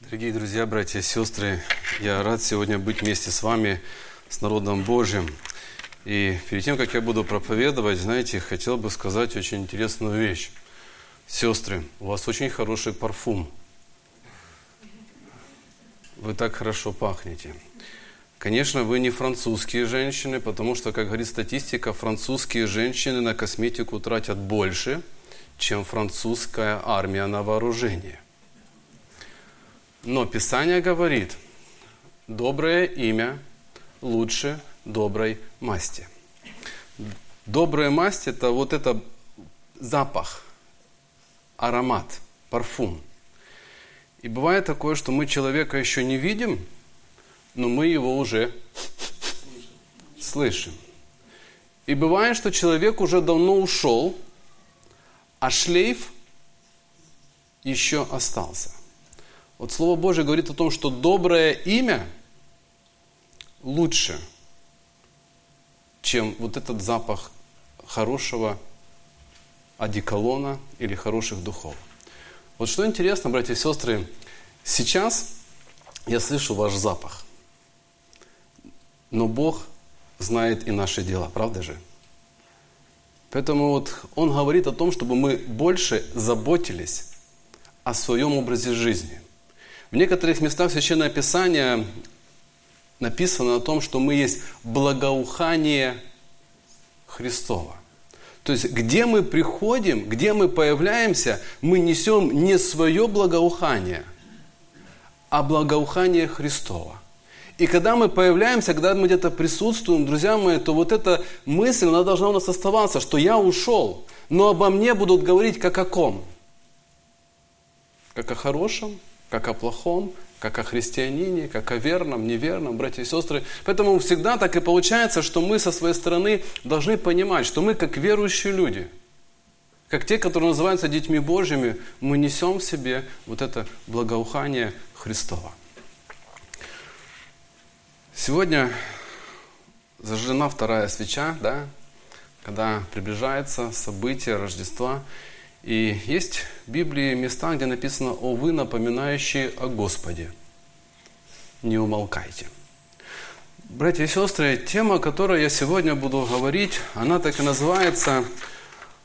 Дорогие друзья, братья и сестры, я рад сегодня быть вместе с вами, с народом Божьим. И перед тем, как я буду проповедовать, знаете, хотел бы сказать очень интересную вещь. Сестры, у вас очень хороший парфум. Вы так хорошо пахнете. Конечно, вы не французские женщины, потому что, как говорит статистика, французские женщины на косметику тратят больше, чем французская армия на вооружение. Но Писание говорит, доброе имя лучше доброй масти. Добрая масть – это вот это запах, аромат, парфум. И бывает такое, что мы человека еще не видим, но мы его уже слышим. И бывает, что человек уже давно ушел, а шлейф еще остался. Вот Слово Божье говорит о том, что доброе имя лучше, чем вот этот запах хорошего одеколона или хороших духов. Вот что интересно, братья и сестры, сейчас я слышу ваш запах, но Бог знает и наши дела, правда же? Поэтому вот Он говорит о том, чтобы мы больше заботились о своем образе жизни – в некоторых местах Священное Писание написано о том, что мы есть благоухание Христова. То есть, где мы приходим, где мы появляемся, мы несем не свое благоухание, а благоухание Христова. И когда мы появляемся, когда мы где-то присутствуем, друзья мои, то вот эта мысль, она должна у нас оставаться, что я ушел, но обо мне будут говорить как о ком? Как о хорошем, как о плохом, как о христианине, как о верном, неверном, братья и сестры. Поэтому всегда так и получается, что мы со своей стороны должны понимать, что мы как верующие люди, как те, которые называются детьми Божьими, мы несем в себе вот это благоухание Христова. Сегодня зажжена вторая свеча, да, когда приближается событие Рождества – и есть в Библии места, где написано «О вы, напоминающие о Господе, не умолкайте». Братья и сестры, тема, о которой я сегодня буду говорить, она так и называется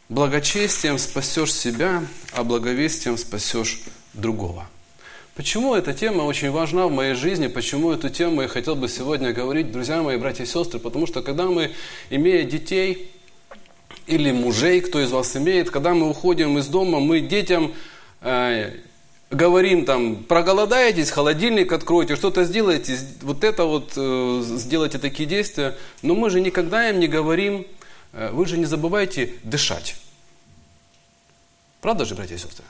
«Благочестием спасешь себя, а благовестием спасешь другого». Почему эта тема очень важна в моей жизни, почему эту тему я хотел бы сегодня говорить, друзья мои, братья и сестры, потому что когда мы, имея детей, или мужей, кто из вас имеет, когда мы уходим из дома, мы детям э, говорим там, проголодаетесь, холодильник откройте, что-то сделайте, вот это вот, э, сделайте такие действия, но мы же никогда им не говорим, э, вы же не забывайте дышать. Правда же, братья и сестры?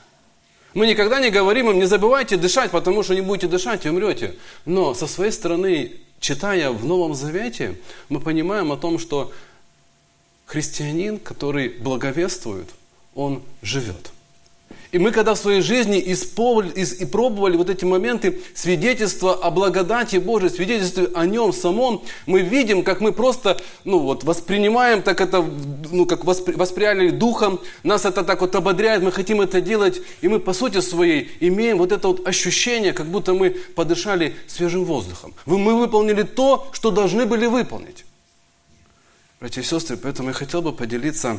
Мы никогда не говорим им, не забывайте дышать, потому что не будете дышать и умрете. Но со своей стороны, читая в Новом Завете, мы понимаем о том, что христианин, который благовествует, он живет. И мы, когда в своей жизни и пробовали вот эти моменты свидетельства о благодати Божьей, свидетельстве о Нем самом, мы видим, как мы просто ну, вот, воспринимаем, так это, ну, как восприняли Духом, нас это так вот ободряет, мы хотим это делать, и мы по сути своей имеем вот это вот ощущение, как будто мы подышали свежим воздухом. Мы выполнили то, что должны были выполнить. Братья и сестры, поэтому я хотел бы поделиться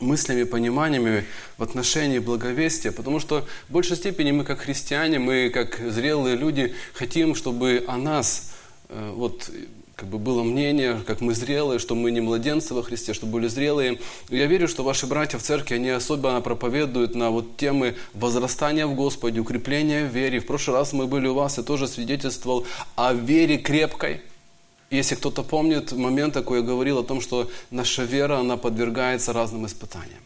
мыслями, пониманиями в отношении благовестия, потому что в большей степени мы как христиане, мы как зрелые люди хотим, чтобы о нас э, вот как бы было мнение, как мы зрелые, что мы не младенцы во Христе, что были зрелые. я верю, что ваши братья в церкви, они особенно проповедуют на вот темы возрастания в Господе, укрепления в вере. В прошлый раз мы были у вас, я тоже свидетельствовал о вере крепкой – если кто-то помнит момент такой, я говорил о том, что наша вера, она подвергается разным испытаниям.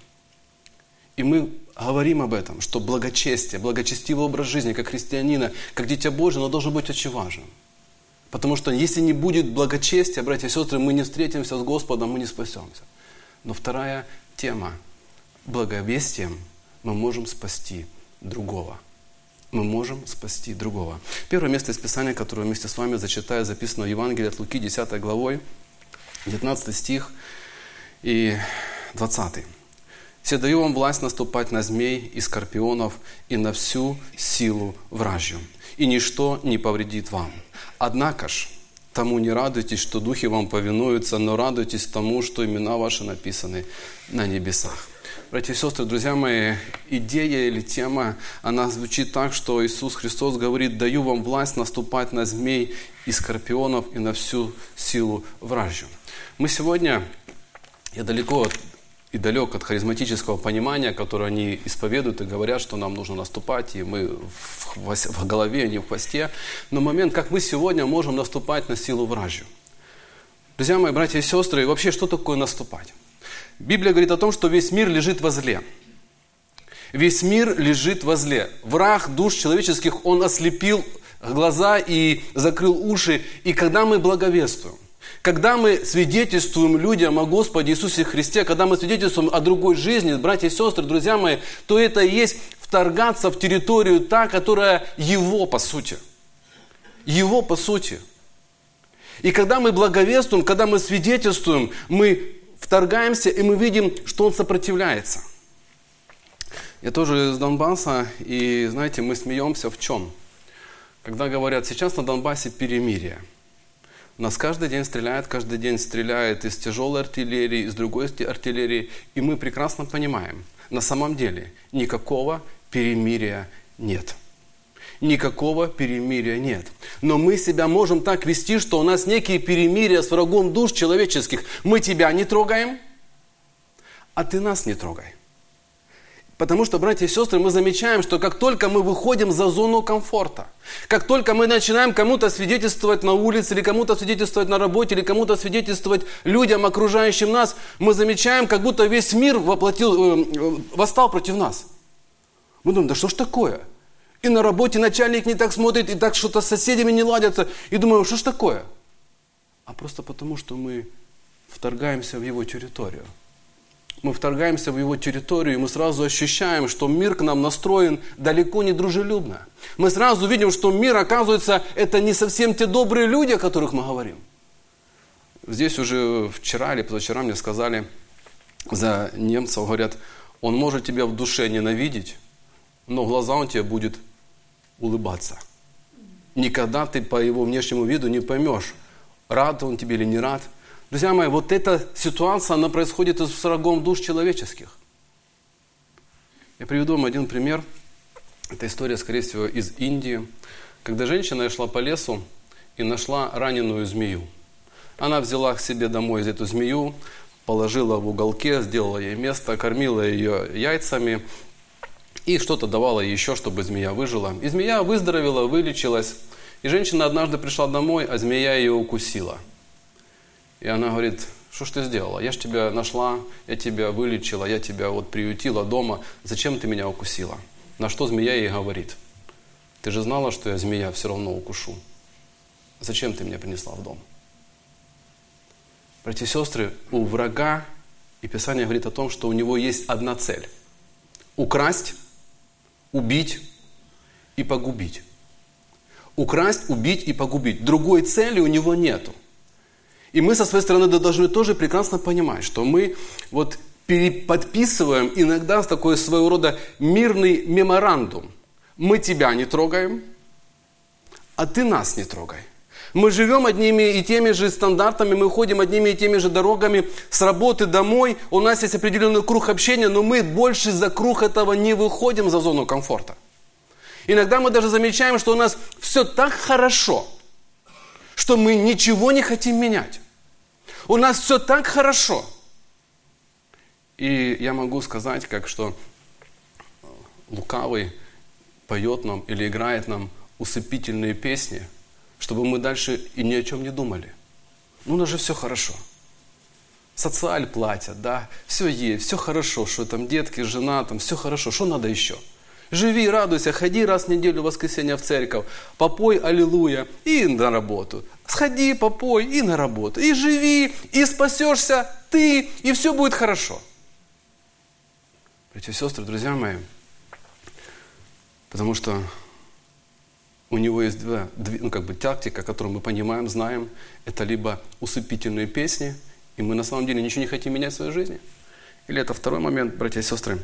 И мы говорим об этом, что благочестие, благочестивый образ жизни, как христианина, как дитя Божие, оно должно быть очень важным. Потому что если не будет благочестия, братья и сестры, мы не встретимся с Господом, мы не спасемся. Но вторая тема. Благовестием мы можем спасти другого мы можем спасти другого. Первое место из Писания, которое вместе с вами зачитаю, записано в Евангелии от Луки, 10 главой, 19 стих и 20. все даю вам власть наступать на змей и скорпионов и на всю силу вражью, и ничто не повредит вам. Однако ж, тому не радуйтесь, что духи вам повинуются, но радуйтесь тому, что имена ваши написаны на небесах. Братья и сестры, друзья мои, идея или тема, она звучит так, что Иисус Христос говорит, даю вам власть наступать на змей и скорпионов и на всю силу вражью. Мы сегодня, я далеко от и далек от харизматического понимания, которое они исповедуют и говорят, что нам нужно наступать, и мы в, в голове, а не в хвосте. Но момент, как мы сегодня можем наступать на силу вражью. Друзья мои, братья и сестры, и вообще, что такое наступать? Библия говорит о том, что весь мир лежит во зле. Весь мир лежит во зле. Враг душ человеческих, он ослепил глаза и закрыл уши. И когда мы благовествуем, когда мы свидетельствуем людям о Господе Иисусе Христе, когда мы свидетельствуем о другой жизни, братья и сестры, друзья мои, то это и есть вторгаться в территорию та, которая Его по сути. Его по сути. И когда мы благовествуем, когда мы свидетельствуем, мы вторгаемся, и мы видим, что он сопротивляется. Я тоже из Донбасса, и знаете, мы смеемся в чем? Когда говорят, сейчас на Донбассе перемирие. Нас каждый день стреляют, каждый день стреляют из тяжелой артиллерии, из другой артиллерии, и мы прекрасно понимаем, на самом деле никакого перемирия нет. Никакого перемирия нет. Но мы себя можем так вести, что у нас некие перемирия с врагом душ человеческих. Мы тебя не трогаем, а ты нас не трогай. Потому что, братья и сестры, мы замечаем, что как только мы выходим за зону комфорта, как только мы начинаем кому-то свидетельствовать на улице, или кому-то свидетельствовать на работе, или кому-то свидетельствовать людям, окружающим нас, мы замечаем, как будто весь мир воплотил, э, э, восстал против нас. Мы думаем, да что ж такое? И на работе начальник не так смотрит, и так что-то с соседями не ладятся. И думаем, что ж такое? А просто потому, что мы вторгаемся в его территорию. Мы вторгаемся в его территорию, и мы сразу ощущаем, что мир к нам настроен далеко не дружелюбно. Мы сразу видим, что мир, оказывается, это не совсем те добрые люди, о которых мы говорим. Здесь уже вчера или позавчера мне сказали за немцев, говорят, он может тебя в душе ненавидеть, но глаза он тебе будет улыбаться. Никогда ты по его внешнему виду не поймешь, рад он тебе или не рад. Друзья мои, вот эта ситуация, она происходит с врагом душ человеческих. Я приведу вам один пример. Это история, скорее всего, из Индии, когда женщина шла по лесу и нашла раненую змею. Она взяла к себе домой эту змею, положила в уголке, сделала ей место, кормила ее яйцами, и что-то давала еще, чтобы змея выжила. И змея выздоровела, вылечилась. И женщина однажды пришла домой, а змея ее укусила. И она говорит, что ж ты сделала? Я ж тебя нашла, я тебя вылечила, я тебя вот приютила дома. Зачем ты меня укусила? На что змея ей говорит, ты же знала, что я змея все равно укушу. Зачем ты меня принесла в дом? Братья и сестры, у врага, и Писание говорит о том, что у него есть одна цель – украсть убить и погубить. Украсть, убить и погубить. Другой цели у него нету. И мы со своей стороны должны тоже прекрасно понимать, что мы вот переподписываем иногда такой своего рода мирный меморандум. Мы тебя не трогаем, а ты нас не трогай. Мы живем одними и теми же стандартами, мы ходим одними и теми же дорогами с работы домой. У нас есть определенный круг общения, но мы больше за круг этого не выходим за зону комфорта. Иногда мы даже замечаем, что у нас все так хорошо, что мы ничего не хотим менять. У нас все так хорошо. И я могу сказать, как что лукавый поет нам или играет нам усыпительные песни – чтобы мы дальше и ни о чем не думали. Ну, у нас же все хорошо. Социаль платят, да, все есть, все хорошо, что там детки, жена, там все хорошо, что надо еще? Живи, радуйся, ходи раз в неделю в воскресенье в церковь, попой аллилуйя и на работу. Сходи, попой и на работу. И живи, и спасешься ты, и все будет хорошо. Братья и сестры, друзья мои, потому что у него есть два, ну, как бы тактика, которую мы понимаем, знаем. Это либо усыпительные песни, и мы на самом деле ничего не хотим менять в своей жизни. Или это второй момент, братья и сестры,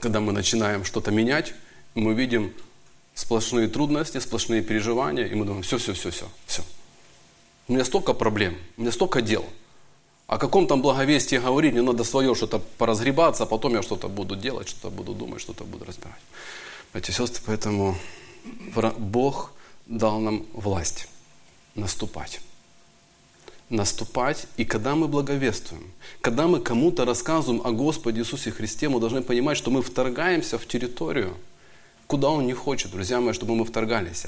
когда мы начинаем что-то менять, мы видим сплошные трудности, сплошные переживания, и мы думаем, все, все, все, все, все. У меня столько проблем, у меня столько дел. О каком там благовестии говорить, мне надо свое что-то поразгребаться, а потом я что-то буду делать, что-то буду думать, что-то буду разбирать. Братья сестры, поэтому Бог дал нам власть наступать. Наступать, и когда мы благовествуем, когда мы кому-то рассказываем о Господе Иисусе Христе, мы должны понимать, что мы вторгаемся в территорию, куда Он не хочет, друзья мои, чтобы мы вторгались.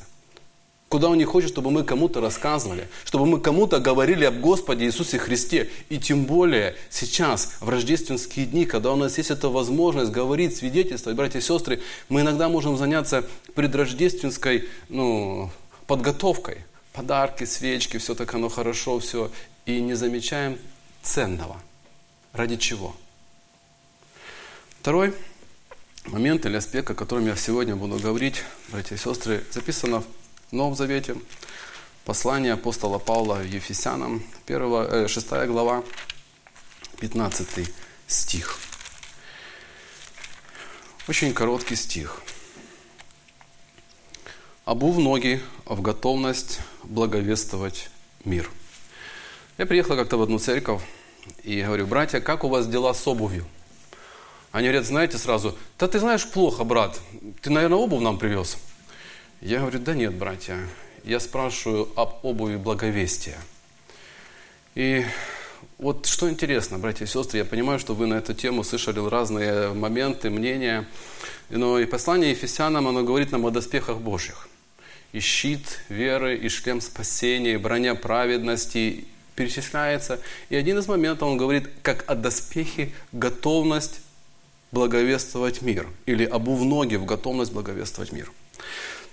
Куда Он не хочет, чтобы мы кому-то рассказывали, чтобы мы кому-то говорили об Господе Иисусе Христе. И тем более сейчас, в рождественские дни, когда у нас есть эта возможность говорить, свидетельствовать, братья и сестры, мы иногда можем заняться предрождественской ну, подготовкой. Подарки, свечки, все так оно хорошо, все. И не замечаем ценного. Ради чего? Второй момент или аспект, о котором я сегодня буду говорить, братья и сестры, записано в Новом Завете. Послание апостола Павла Ефесянам, 1, 6 э, глава, 15 стих. Очень короткий стих обув ноги в готовность благовествовать мир. Я приехал как-то в одну церковь и говорю, братья, как у вас дела с обувью? Они говорят, знаете сразу, да ты знаешь плохо, брат, ты, наверное, обувь нам привез? Я говорю, да нет, братья, я спрашиваю об обуви благовестия. И вот что интересно, братья и сестры, я понимаю, что вы на эту тему слышали разные моменты, мнения, но и послание Ефесянам, оно говорит нам о доспехах Божьих и щит веры, и шлем спасения, и броня праведности перечисляется. И один из моментов он говорит, как о доспехе готовность благовествовать мир. Или обув ноги в готовность благовествовать мир.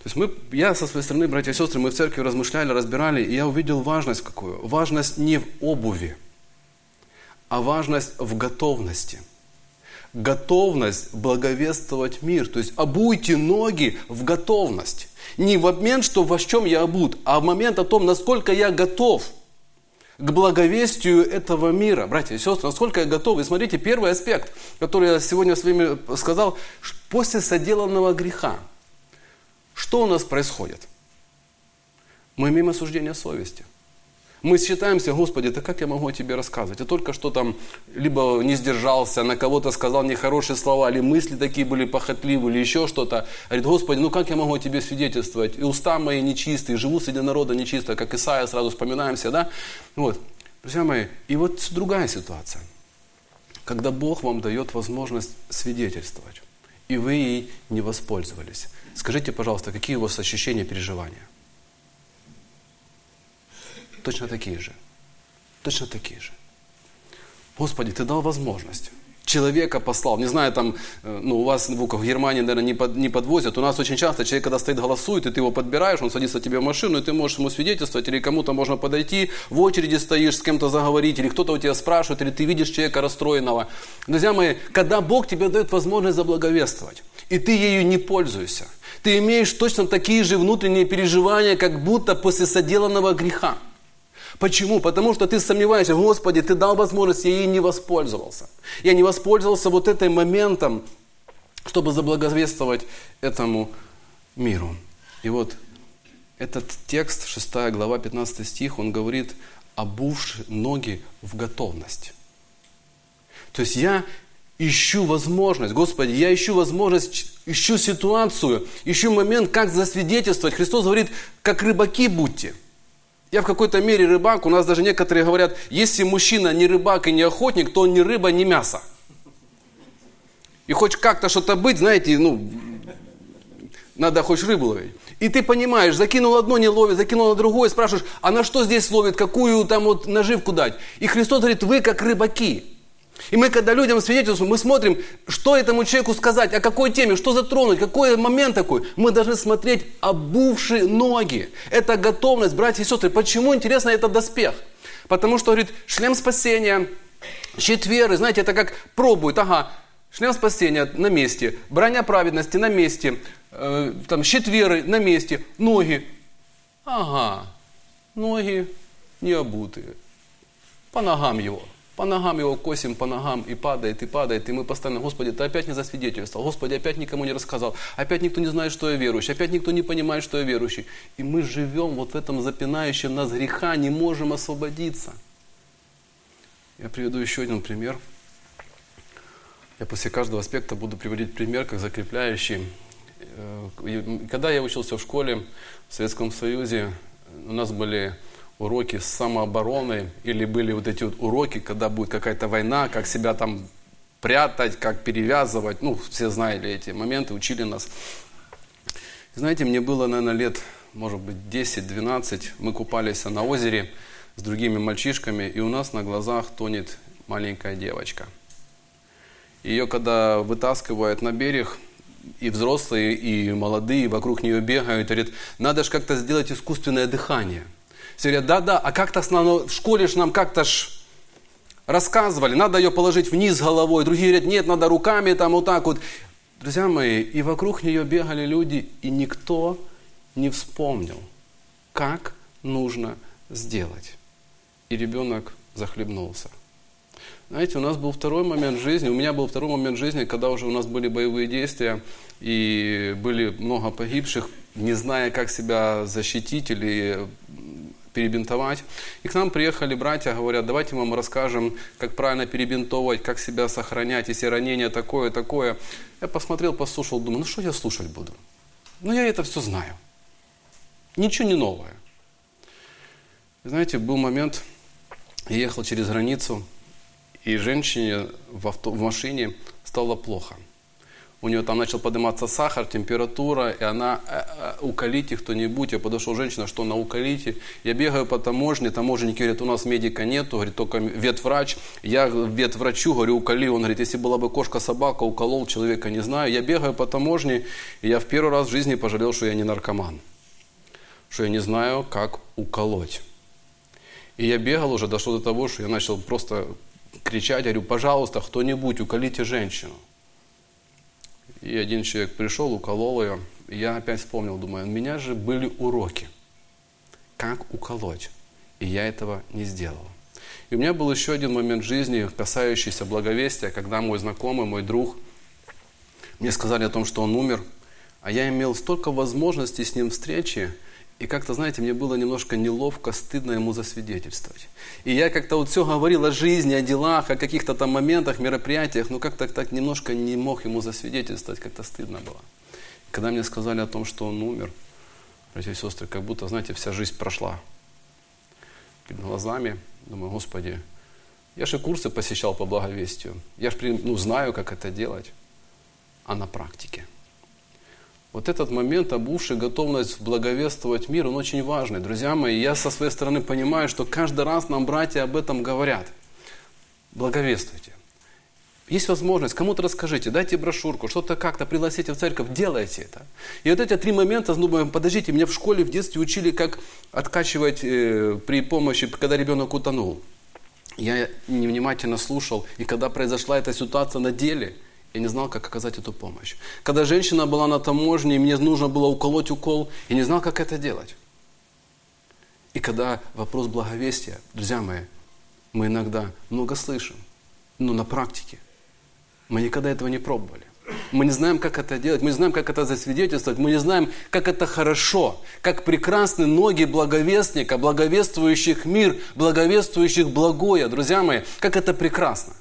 Есть мы, я со своей стороны, братья и сестры, мы в церкви размышляли, разбирали, и я увидел важность какую. Важность не в обуви, а важность в готовности. Готовность благовествовать мир. То есть обуйте ноги в готовность. Не в момент, что во чем я обут, а в момент о том, насколько я готов к благовестию этого мира. Братья и сестры, насколько я готов. И смотрите, первый аспект, который я сегодня с вами сказал, после соделанного греха. Что у нас происходит? Мы имеем осуждение совести. Мы считаемся, Господи, да как я могу о тебе рассказывать? Я только что там либо не сдержался, на кого-то сказал нехорошие слова, или мысли такие были похотливые, или еще что-то. Говорит, Господи, ну как я могу о тебе свидетельствовать? И уста мои нечистые, живу среди народа нечисто, как Исаия, сразу вспоминаемся, да? Вот, друзья мои, и вот другая ситуация. Когда Бог вам дает возможность свидетельствовать, и вы ей не воспользовались. Скажите, пожалуйста, какие у вас ощущения, переживания? точно такие же. Точно такие же. Господи, Ты дал возможность. Человека послал. Не знаю, там, э, ну, у вас в Германии, наверное, не, под, не подвозят. У нас очень часто человек, когда стоит, голосует, и ты его подбираешь, он садится тебе в машину, и ты можешь ему свидетельствовать, или кому-то можно подойти, в очереди стоишь, с кем-то заговорить, или кто-то у тебя спрашивает, или ты видишь человека расстроенного. Друзья мои, когда Бог тебе дает возможность заблаговествовать, и ты ею не пользуешься, ты имеешь точно такие же внутренние переживания, как будто после соделанного греха. Почему? Потому что ты сомневаешься, Господи, ты дал возможность, я ей не воспользовался. Я не воспользовался вот этим моментом, чтобы заблаговествовать этому миру. И вот этот текст, 6 глава, 15 стих, он говорит, обувши ноги в готовность. То есть я ищу возможность, Господи, я ищу возможность, ищу ситуацию, ищу момент, как засвидетельствовать. Христос говорит, как рыбаки будьте – я в какой-то мере рыбак, у нас даже некоторые говорят, если мужчина не рыбак и не охотник, то он ни рыба, ни мясо. И хоть как-то что-то быть, знаете, ну, надо хоть рыбу ловить. И ты понимаешь, закинул одно, не ловит, закинул на другое, спрашиваешь, а на что здесь ловит, какую там вот наживку дать? И Христос говорит, вы как рыбаки. И мы, когда людям свидетельствуем, мы смотрим, что этому человеку сказать, о какой теме, что затронуть, какой момент такой. Мы должны смотреть обувшие ноги. Это готовность, братья и сестры. Почему, интересно, это доспех? Потому что, говорит, шлем спасения, щит веры, знаете, это как пробует, ага, шлем спасения на месте, броня праведности на месте, э, там, щит веры на месте, ноги, ага, ноги не обутые, по ногам его – По ногам его косим, по ногам, и падает, и падает. И мы постоянно, Господи, ты опять не засвидетельствовал. Господи, опять никому не рассказал. Опять никто не знает, что я верующий. Опять никто не понимает, что я верующий. И мы живем вот в этом запинающем нас греха, не можем освободиться. Я приведу еще один пример. Я после каждого аспекта буду приводить пример как закрепляющий. Э, когда я учился в школе в Советском Союзе, у нас были уроки самообороны или были вот эти вот уроки, когда будет какая-то война, как себя там прятать, как перевязывать. Ну, все знали эти моменты, учили нас. Знаете, мне было, наверное, лет, может быть, 10-12. Мы купались на озере с другими мальчишками, и у нас на глазах тонет маленькая девочка. Ее, когда вытаскивают на берег, и взрослые, и молодые вокруг нее бегают, говорят, надо же как-то сделать искусственное дыхание – все говорят, да-да, а как-то в школе ж нам как-то ж рассказывали, надо ее положить вниз головой. Другие говорят, нет, надо руками там вот так вот. Друзья мои, и вокруг нее бегали люди, и никто не вспомнил, как нужно сделать. И ребенок захлебнулся. Знаете, у нас был второй момент жизни, у меня был второй момент жизни, когда уже у нас были боевые действия, и были много погибших, не зная, как себя защитить или перебинтовать. И к нам приехали братья, говорят, давайте мы вам расскажем, как правильно перебинтовывать, как себя сохранять, если ранение такое, такое. Я посмотрел, послушал, думаю, ну что я слушать буду? Ну я это все знаю. Ничего не новое. Знаете, был момент, я ехал через границу, и женщине в, авто, в машине стало плохо у нее там начал подниматься сахар, температура, и она, э, э, уколите кто-нибудь, я подошел, женщина, что на уколите, я бегаю по таможне, таможенники говорят, у нас медика нету, говорит, только ветврач, я ветврачу, говорю, уколи, он говорит, если была бы кошка, собака, уколол человека, не знаю, я бегаю по таможне, и я в первый раз в жизни пожалел, что я не наркоман, что я не знаю, как уколоть. И я бегал уже, дошло до того, что я начал просто кричать, говорю, пожалуйста, кто-нибудь, уколите женщину. И один человек пришел, уколол ее. И я опять вспомнил, думаю, у меня же были уроки, как уколоть. И я этого не сделал. И у меня был еще один момент жизни, касающийся благовестия, когда мой знакомый, мой друг, мне сказали о том, что он умер, а я имел столько возможностей с ним встречи, и как-то, знаете, мне было немножко неловко, стыдно ему засвидетельствовать. И я как-то вот все говорил о жизни, о делах, о каких-то там моментах, мероприятиях, но как-то так немножко не мог ему засвидетельствовать, как-то стыдно было. Когда мне сказали о том, что он умер, братья и сестры, как будто, знаете, вся жизнь прошла перед глазами. Думаю, Господи, я же курсы посещал по благовестию. Я же ну, знаю, как это делать. А на практике – вот этот момент, обувший готовность благовествовать мир, он очень важный. Друзья мои, я со своей стороны понимаю, что каждый раз нам братья об этом говорят. Благовествуйте. Есть возможность, кому-то расскажите, дайте брошюрку, что-то как-то пригласите в церковь, делайте это. И вот эти три момента, ну, подождите, меня в школе в детстве учили, как откачивать э, при помощи, когда ребенок утонул. Я невнимательно слушал, и когда произошла эта ситуация на деле – я не знал, как оказать эту помощь. Когда женщина была на таможне, и мне нужно было уколоть укол, я не знал, как это делать. И когда вопрос благовестия, друзья мои, мы иногда много слышим, но на практике мы никогда этого не пробовали. Мы не знаем, как это делать, мы не знаем, как это засвидетельствовать, мы не знаем, как это хорошо, как прекрасны ноги благовестника, благовествующих мир, благовествующих благое. Друзья мои, как это прекрасно.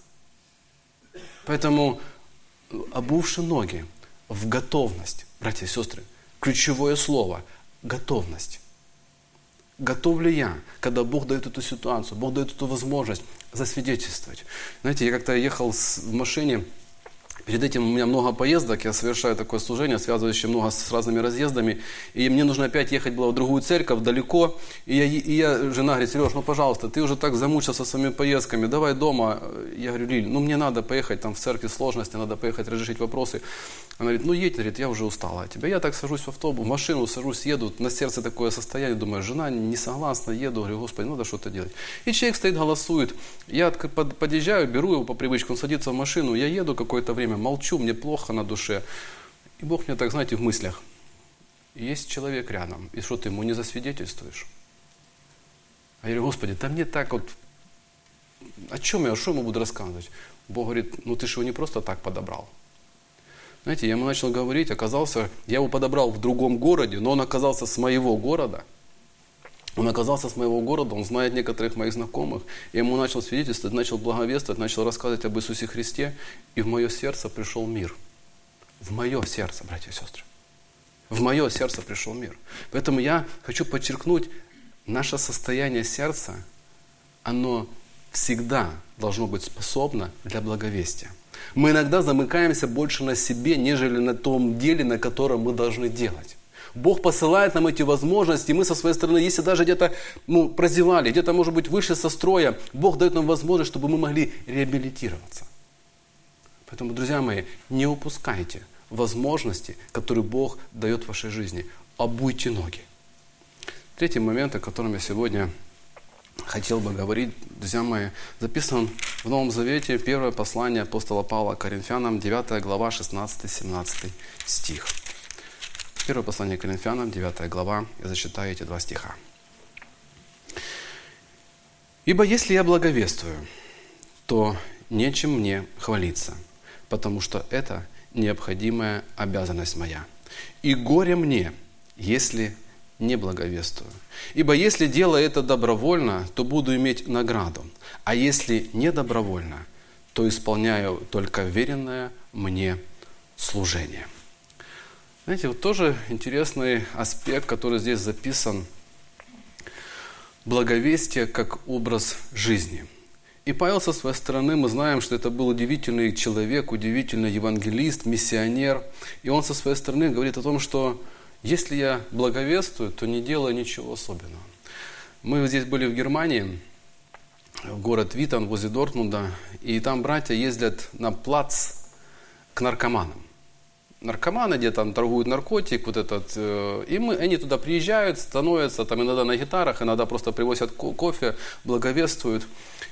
Поэтому обувши ноги в готовность. Братья и сестры, ключевое слово – готовность. Готов ли я, когда Бог дает эту ситуацию, Бог дает эту возможность засвидетельствовать? Знаете, я как-то ехал в машине, Перед этим у меня много поездок, я совершаю такое служение, связывающее много с разными разъездами. И мне нужно опять ехать было в другую церковь, далеко. И я, и я жена говорит, Сереж, ну пожалуйста, ты уже так замучился своими поездками, давай дома. Я говорю, Лиль, ну мне надо поехать, там в церкви сложности, надо поехать разрешить вопросы. Она говорит, ну едь, говорит, я уже устала от тебя. Я так сажусь в автобус, в машину сажусь, еду, на сердце такое состояние, думаю, жена не согласна, еду, говорю, господи, надо что-то делать. И человек стоит, голосует. Я подъезжаю, беру его по привычке, он садится в машину, я еду какое-то время, время молчу, мне плохо на душе. И Бог мне так, знаете, в мыслях. Есть человек рядом, и что ты ему не засвидетельствуешь? А я говорю, Господи, да мне так вот о чем я, что ему буду рассказывать? Бог говорит, ну ты же его не просто так подобрал. Знаете, я ему начал говорить, оказался, я его подобрал в другом городе, но он оказался с моего города. Он оказался с моего города, он знает некоторых моих знакомых. Я ему начал свидетельствовать, начал благовествовать, начал рассказывать об Иисусе Христе, и в мое сердце пришел мир. В мое сердце, братья и сестры. В мое сердце пришел мир. Поэтому я хочу подчеркнуть, наше состояние сердца, оно всегда должно быть способно для благовестия. Мы иногда замыкаемся больше на себе, нежели на том деле, на котором мы должны делать. Бог посылает нам эти возможности, мы со своей стороны, если даже где-то ну, прозевали, где-то, может быть, выше со строя, Бог дает нам возможность, чтобы мы могли реабилитироваться. Поэтому, друзья мои, не упускайте возможности, которые Бог дает в вашей жизни. Обуйте ноги. Третий момент, о котором я сегодня хотел бы говорить, друзья мои, записан в Новом Завете, первое послание апостола Павла Коринфянам, 9 глава, 16-17 стих. Первое послание Коринфянам, 9 глава, я зачитаю эти два стиха. «Ибо если я благовествую, то нечем мне хвалиться, потому что это необходимая обязанность моя. И горе мне, если не благовествую. Ибо если делаю это добровольно, то буду иметь награду. А если не добровольно, то исполняю только веренное мне служение. Знаете, вот тоже интересный аспект, который здесь записан. Благовестие как образ жизни. И Павел со своей стороны, мы знаем, что это был удивительный человек, удивительный евангелист, миссионер. И он со своей стороны говорит о том, что если я благовествую, то не делаю ничего особенного. Мы здесь были в Германии, в город Витан возле Дортмунда, и там братья ездят на плац к наркоманам. Наркоманы, где там торгуют наркотик, вот этот, э, и мы, они туда приезжают, становятся там иногда на гитарах, иногда просто привозят кофе, благовествуют.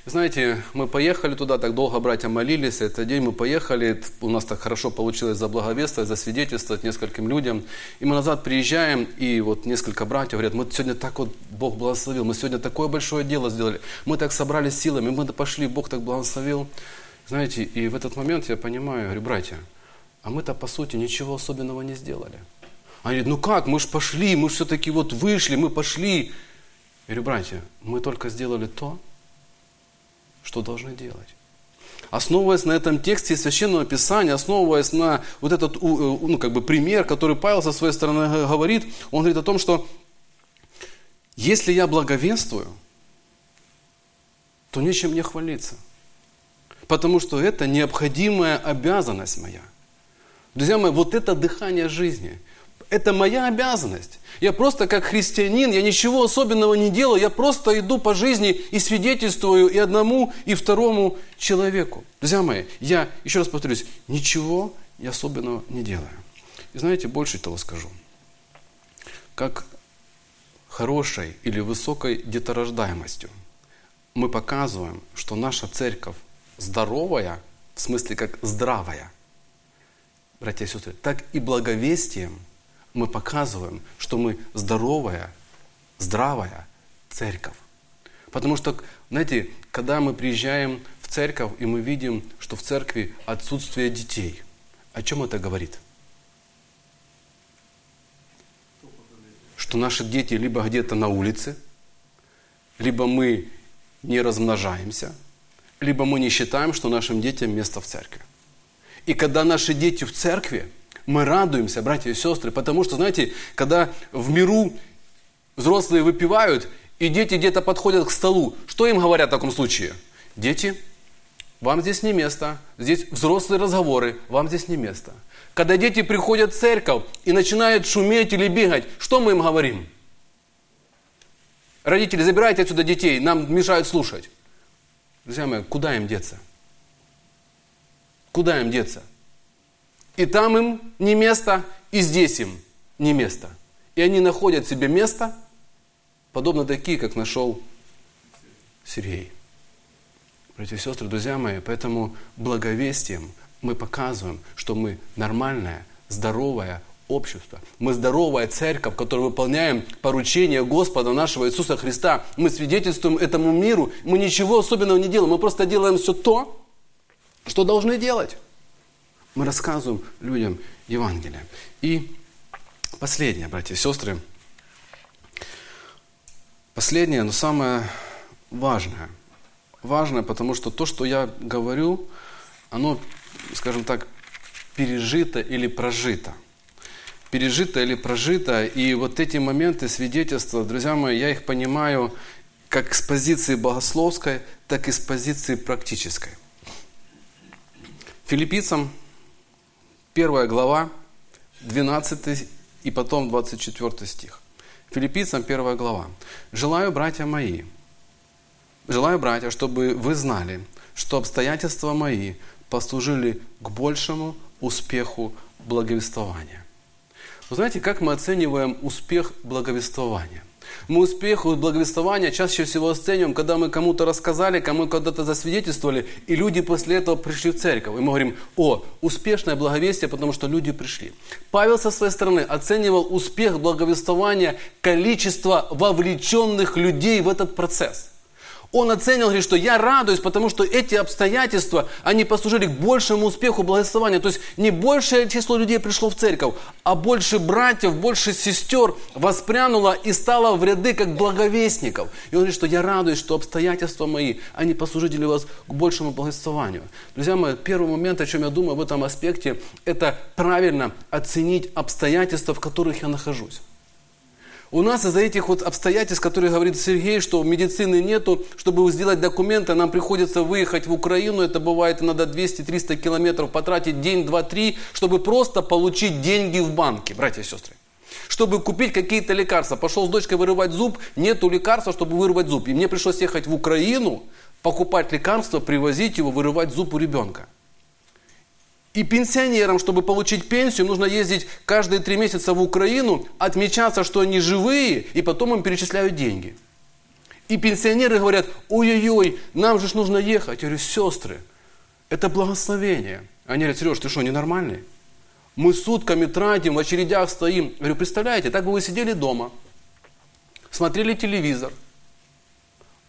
Знаете, мы поехали туда, так долго братья молились, этот день мы поехали, у нас так хорошо получилось заблаговествовать, засвидетельствовать нескольким людям. И мы назад приезжаем, и вот несколько братьев говорят, мы сегодня так вот Бог благословил, мы сегодня такое большое дело сделали, мы так собрались силами, мы пошли, Бог так благословил. Знаете, и в этот момент я понимаю, говорю, братья, а мы-то по сути ничего особенного не сделали. Они говорят, ну как, мы же пошли, мы все-таки вот вышли, мы пошли. Я говорю, братья, мы только сделали то, что должны делать. Основываясь на этом тексте Священного Писания, основываясь на вот этот ну, как бы пример, который Павел со своей стороны говорит, он говорит о том, что если я благовенствую, то нечем мне хвалиться. Потому что это необходимая обязанность моя. Друзья мои, вот это дыхание жизни – это моя обязанность. Я просто как христианин, я ничего особенного не делаю, я просто иду по жизни и свидетельствую и одному, и второму человеку. Друзья мои, я, еще раз повторюсь, ничего особенного не делаю. И знаете, больше того скажу. Как хорошей или высокой деторождаемостью мы показываем, что наша церковь здоровая, в смысле как здравая, братья и сестры, так и благовестием – мы показываем, что мы здоровая, здравая церковь. Потому что, знаете, когда мы приезжаем в церковь, и мы видим, что в церкви отсутствие детей, о чем это говорит? Что наши дети либо где-то на улице, либо мы не размножаемся, либо мы не считаем, что нашим детям место в церкви. И когда наши дети в церкви – мы радуемся, братья и сестры, потому что, знаете, когда в миру взрослые выпивают, и дети где-то подходят к столу, что им говорят в таком случае? Дети, вам здесь не место, здесь взрослые разговоры, вам здесь не место. Когда дети приходят в церковь и начинают шуметь или бегать, что мы им говорим? Родители, забирайте отсюда детей, нам мешают слушать. Друзья мои, куда им деться? Куда им деться? И там им не место, и здесь им не место. И они находят себе место, подобно такие, как нашел Сергей. Братья и сестры, друзья мои, поэтому благовестием мы показываем, что мы нормальная, здоровая общество. Мы здоровая церковь, которая выполняем поручение Господа нашего Иисуса Христа. Мы свидетельствуем этому миру. Мы ничего особенного не делаем. Мы просто делаем все то, что должны делать. Мы рассказываем людям Евангелие. И последнее, братья и сестры. Последнее, но самое важное. Важное, потому что то, что я говорю, оно, скажем так, пережито или прожито пережито или прожито. И вот эти моменты свидетельства, друзья мои, я их понимаю как с позиции богословской, так и с позиции практической. Филиппийцам, первая глава, 12 и потом 24 стих. Филиппийцам, первая глава. «Желаю, братья мои, желаю, братья, чтобы вы знали, что обстоятельства мои послужили к большему успеху благовествования». Вы знаете, как мы оцениваем успех благовествования? Мы успех благовествования чаще всего оцениваем, когда мы кому-то рассказали, кому когда-то засвидетельствовали, и люди после этого пришли в церковь. И мы говорим, о, успешное благовестие, потому что люди пришли. Павел со своей стороны оценивал успех благовествования количество вовлеченных людей в этот процесс – он оценил, говорит, что я радуюсь, потому что эти обстоятельства, они послужили к большему успеху благословения. То есть не большее число людей пришло в церковь, а больше братьев, больше сестер воспрянуло и стало в ряды как благовестников. И он говорит, что я радуюсь, что обстоятельства мои, они послужили вас к большему благословению. Друзья мои, первый момент, о чем я думаю в этом аспекте, это правильно оценить обстоятельства, в которых я нахожусь. У нас из-за этих вот обстоятельств, которые говорит Сергей, что медицины нету, чтобы сделать документы, нам приходится выехать в Украину, это бывает иногда 200-300 километров, потратить день, два, три, чтобы просто получить деньги в банке, братья и сестры. Чтобы купить какие-то лекарства. Пошел с дочкой вырывать зуб, нету лекарства, чтобы вырвать зуб. И мне пришлось ехать в Украину, покупать лекарства, привозить его, вырывать зуб у ребенка. И пенсионерам, чтобы получить пенсию, нужно ездить каждые три месяца в Украину, отмечаться, что они живые, и потом им перечисляют деньги. И пенсионеры говорят, ой-ой-ой, нам же нужно ехать. Я говорю, сестры, это благословение. Они говорят, Сереж, ты что, ненормальный? Мы сутками тратим, в очередях стоим. Я говорю, представляете, так бы вы сидели дома, смотрели телевизор,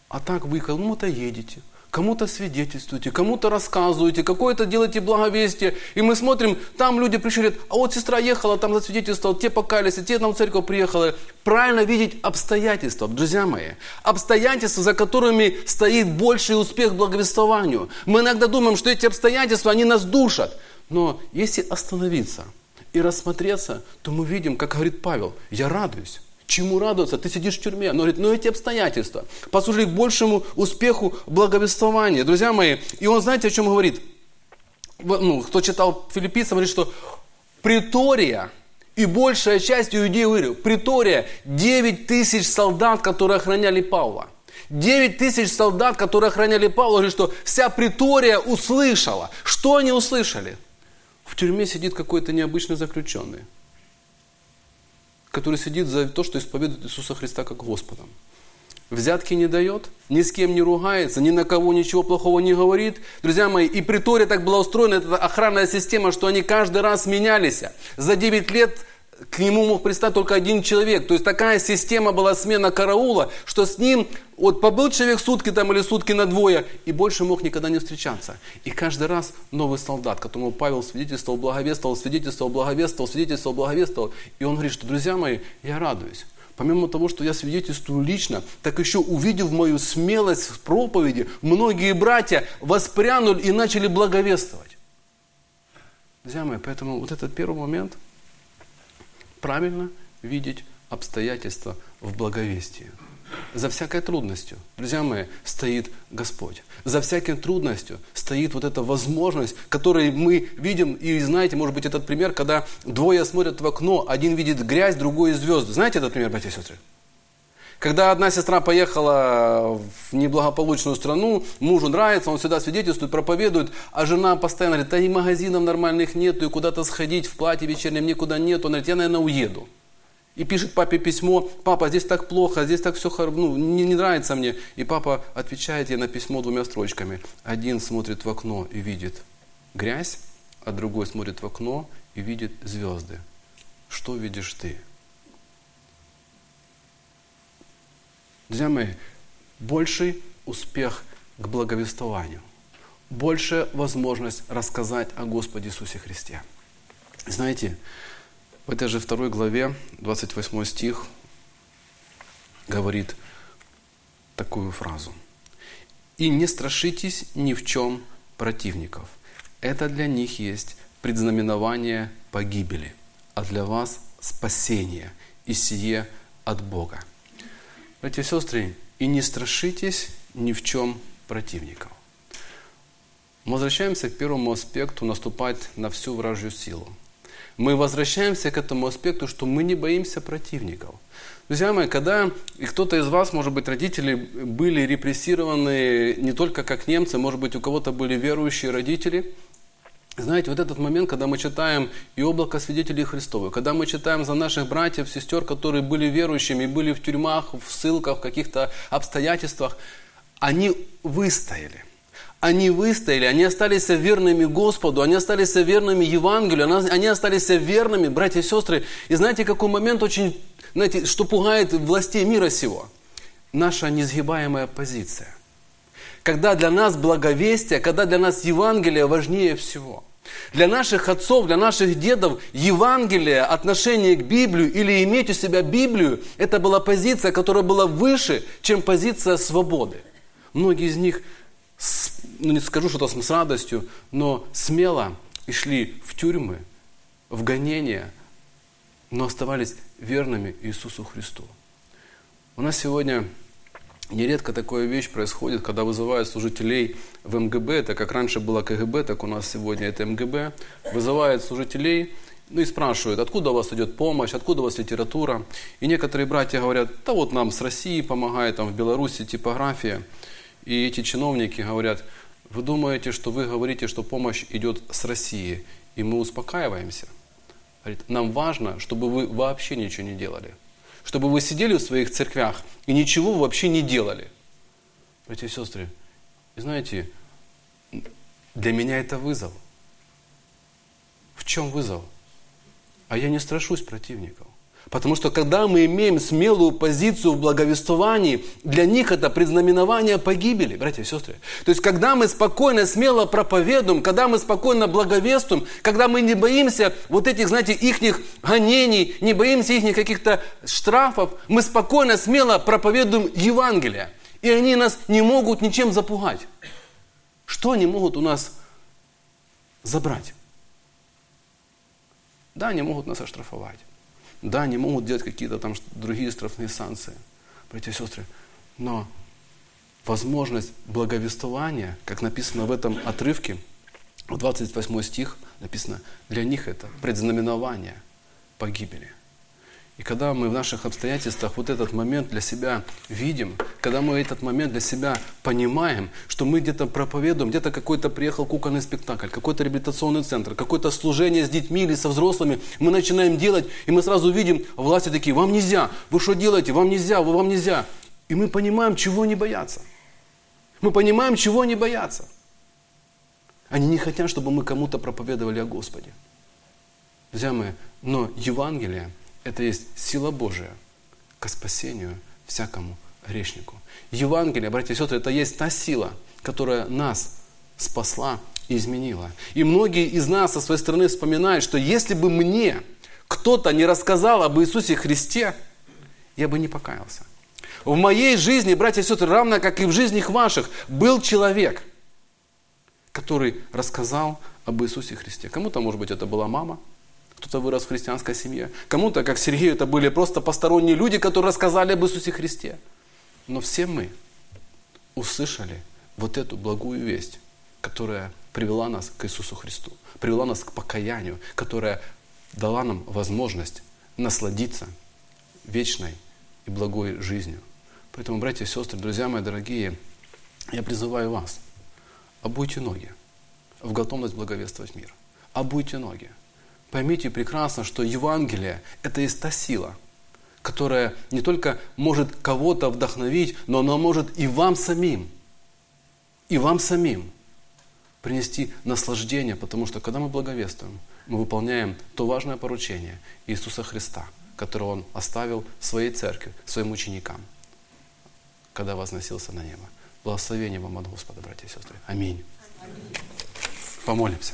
а так вы кому-то едете – кому-то свидетельствуете, кому-то рассказываете, какое-то делаете благовестие. И мы смотрим, там люди пришли, говорят, а вот сестра ехала, там засвидетельствовала, те покались, те там в церковь приехали. Правильно видеть обстоятельства, друзья мои. Обстоятельства, за которыми стоит больший успех благовествованию. Мы иногда думаем, что эти обстоятельства, они нас душат. Но если остановиться и рассмотреться, то мы видим, как говорит Павел, я радуюсь. Чему радоваться? Ты сидишь в тюрьме. Но говорит, но эти обстоятельства послужили к большему успеху благовествования. Друзья мои, и он, знаете, о чем говорит? Ну, кто читал филиппийцам, говорит, что притория и большая часть иудеев, говорю, притория 9 тысяч солдат, которые охраняли Павла. 9 тысяч солдат, которые охраняли Павла, говорит, что вся притория услышала. Что они услышали? В тюрьме сидит какой-то необычный заключенный который сидит за то, что исповедует Иисуса Христа как Господом. Взятки не дает, ни с кем не ругается, ни на кого ничего плохого не говорит. Друзья мои, и притория так была устроена, это охранная система, что они каждый раз менялись. За 9 лет к нему мог пристать только один человек. То есть такая система была смена караула, что с ним вот побыл человек сутки там или сутки на двое, и больше мог никогда не встречаться. И каждый раз новый солдат, которому Павел свидетельствовал, благовествовал, свидетельствовал, благовествовал, свидетельствовал, благовествовал. И он говорит, что, друзья мои, я радуюсь. Помимо того, что я свидетельствую лично, так еще увидев мою смелость в проповеди, многие братья воспрянули и начали благовествовать. Друзья мои, поэтому вот этот первый момент – правильно видеть обстоятельства в благовестии. За всякой трудностью, друзья мои, стоит Господь. За всякой трудностью стоит вот эта возможность, которую мы видим, и знаете, может быть, этот пример, когда двое смотрят в окно, один видит грязь, другой звезды. Знаете этот пример, братья и сестры? Когда одна сестра поехала в неблагополучную страну, мужу нравится, он всегда свидетельствует, проповедует, а жена постоянно говорит, да и магазинов нормальных нету, и куда-то сходить в платье вечернем никуда нету. Он говорит, я, наверное, уеду. И пишет папе письмо, папа, здесь так плохо, здесь так все ну, не, не нравится мне. И папа отвечает ей на письмо двумя строчками. Один смотрит в окно и видит грязь, а другой смотрит в окно и видит звезды. что видишь ты. Друзья мои, больший успех к благовествованию, большая возможность рассказать о Господе Иисусе Христе. Знаете, в этой же второй главе, 28 стих, говорит такую фразу. «И не страшитесь ни в чем противников. Это для них есть предзнаменование погибели, а для вас спасение, и сие от Бога». Братья и сестры, и не страшитесь ни в чем противников. Мы возвращаемся к первому аспекту наступать на всю вражью силу. Мы возвращаемся к этому аспекту, что мы не боимся противников. Друзья мои, когда и кто-то из вас, может быть, родители были репрессированы не только как немцы, может быть, у кого-то были верующие родители, знаете, вот этот момент, когда мы читаем и облако свидетелей Христовых, когда мы читаем за наших братьев, сестер, которые были верующими, были в тюрьмах, в ссылках, в каких-то обстоятельствах, они выстояли. Они выстояли, они остались верными Господу, они остались верными Евангелию, они остались верными, братья и сестры. И знаете, какой момент очень, знаете, что пугает властей мира сего? Наша несгибаемая позиция – когда для нас благовестие, когда для нас Евангелие важнее всего. Для наших отцов, для наших дедов Евангелие, отношение к Библию или иметь у себя Библию, это была позиция, которая была выше, чем позиция свободы. Многие из них, ну не скажу что-то с радостью, но смело и шли в тюрьмы, в гонения, но оставались верными Иисусу Христу. У нас сегодня Нередко такая вещь происходит, когда вызывают служителей в МГБ, это как раньше было КГБ, так у нас сегодня это МГБ, вызывают служителей, ну и спрашивают, откуда у вас идет помощь, откуда у вас литература. И некоторые братья говорят, да вот нам с России помогает, там в Беларуси типография. И эти чиновники говорят, вы думаете, что вы говорите, что помощь идет с России, и мы успокаиваемся. Говорит, нам важно, чтобы вы вообще ничего не делали чтобы вы сидели в своих церквях и ничего вообще не делали. Братья и сестры, и знаете, для меня это вызов. В чем вызов? А я не страшусь противников. Потому что когда мы имеем смелую позицию в благовествовании, для них это предзнаменование погибели, братья и сестры. То есть, когда мы спокойно, смело проповедуем, когда мы спокойно благовествуем, когда мы не боимся вот этих, знаете, ихних гонений, не боимся их каких-то штрафов, мы спокойно, смело проповедуем Евангелие. И они нас не могут ничем запугать. Что они могут у нас забрать? Да, они могут нас оштрафовать. Да, они могут делать какие-то там другие штрафные санкции, братья и сестры, но возможность благовествования, как написано в этом отрывке, в 28 стих написано, для них это предзнаменование погибели – и когда мы в наших обстоятельствах вот этот момент для себя видим, когда мы этот момент для себя понимаем, что мы где-то проповедуем, где-то какой-то приехал кукольный спектакль, какой-то реабилитационный центр, какое-то служение с детьми или со взрослыми, мы начинаем делать, и мы сразу видим, власти такие, вам нельзя, вы что делаете, вам нельзя, вы вам нельзя. И мы понимаем, чего не бояться. Мы понимаем, чего не бояться. Они не хотят, чтобы мы кому-то проповедовали о Господе. Друзья мои, но Евангелие – это есть сила Божия к спасению всякому грешнику. Евангелие, братья и сестры, это есть та сила, которая нас спасла и изменила. И многие из нас со своей стороны вспоминают, что если бы мне кто-то не рассказал об Иисусе Христе, я бы не покаялся. В моей жизни, братья и сестры, равно как и в жизнях ваших, был человек, который рассказал об Иисусе Христе. Кому-то, может быть, это была мама, кто-то вырос в христианской семье. Кому-то, как Сергею, это были просто посторонние люди, которые рассказали об Иисусе Христе. Но все мы услышали вот эту благую весть, которая привела нас к Иисусу Христу, привела нас к покаянию, которая дала нам возможность насладиться вечной и благой жизнью. Поэтому, братья и сестры, друзья мои дорогие, я призываю вас, обуйте ноги в готовность благовествовать мир. Обуйте ноги. Поймите прекрасно, что Евангелие – это есть та сила, которая не только может кого-то вдохновить, но она может и вам самим, и вам самим принести наслаждение, потому что когда мы благовествуем, мы выполняем то важное поручение Иисуса Христа, которое Он оставил своей церкви, своим ученикам, когда возносился на небо. Благословение вам от Господа, братья и сестры. Аминь. Аминь. Помолимся.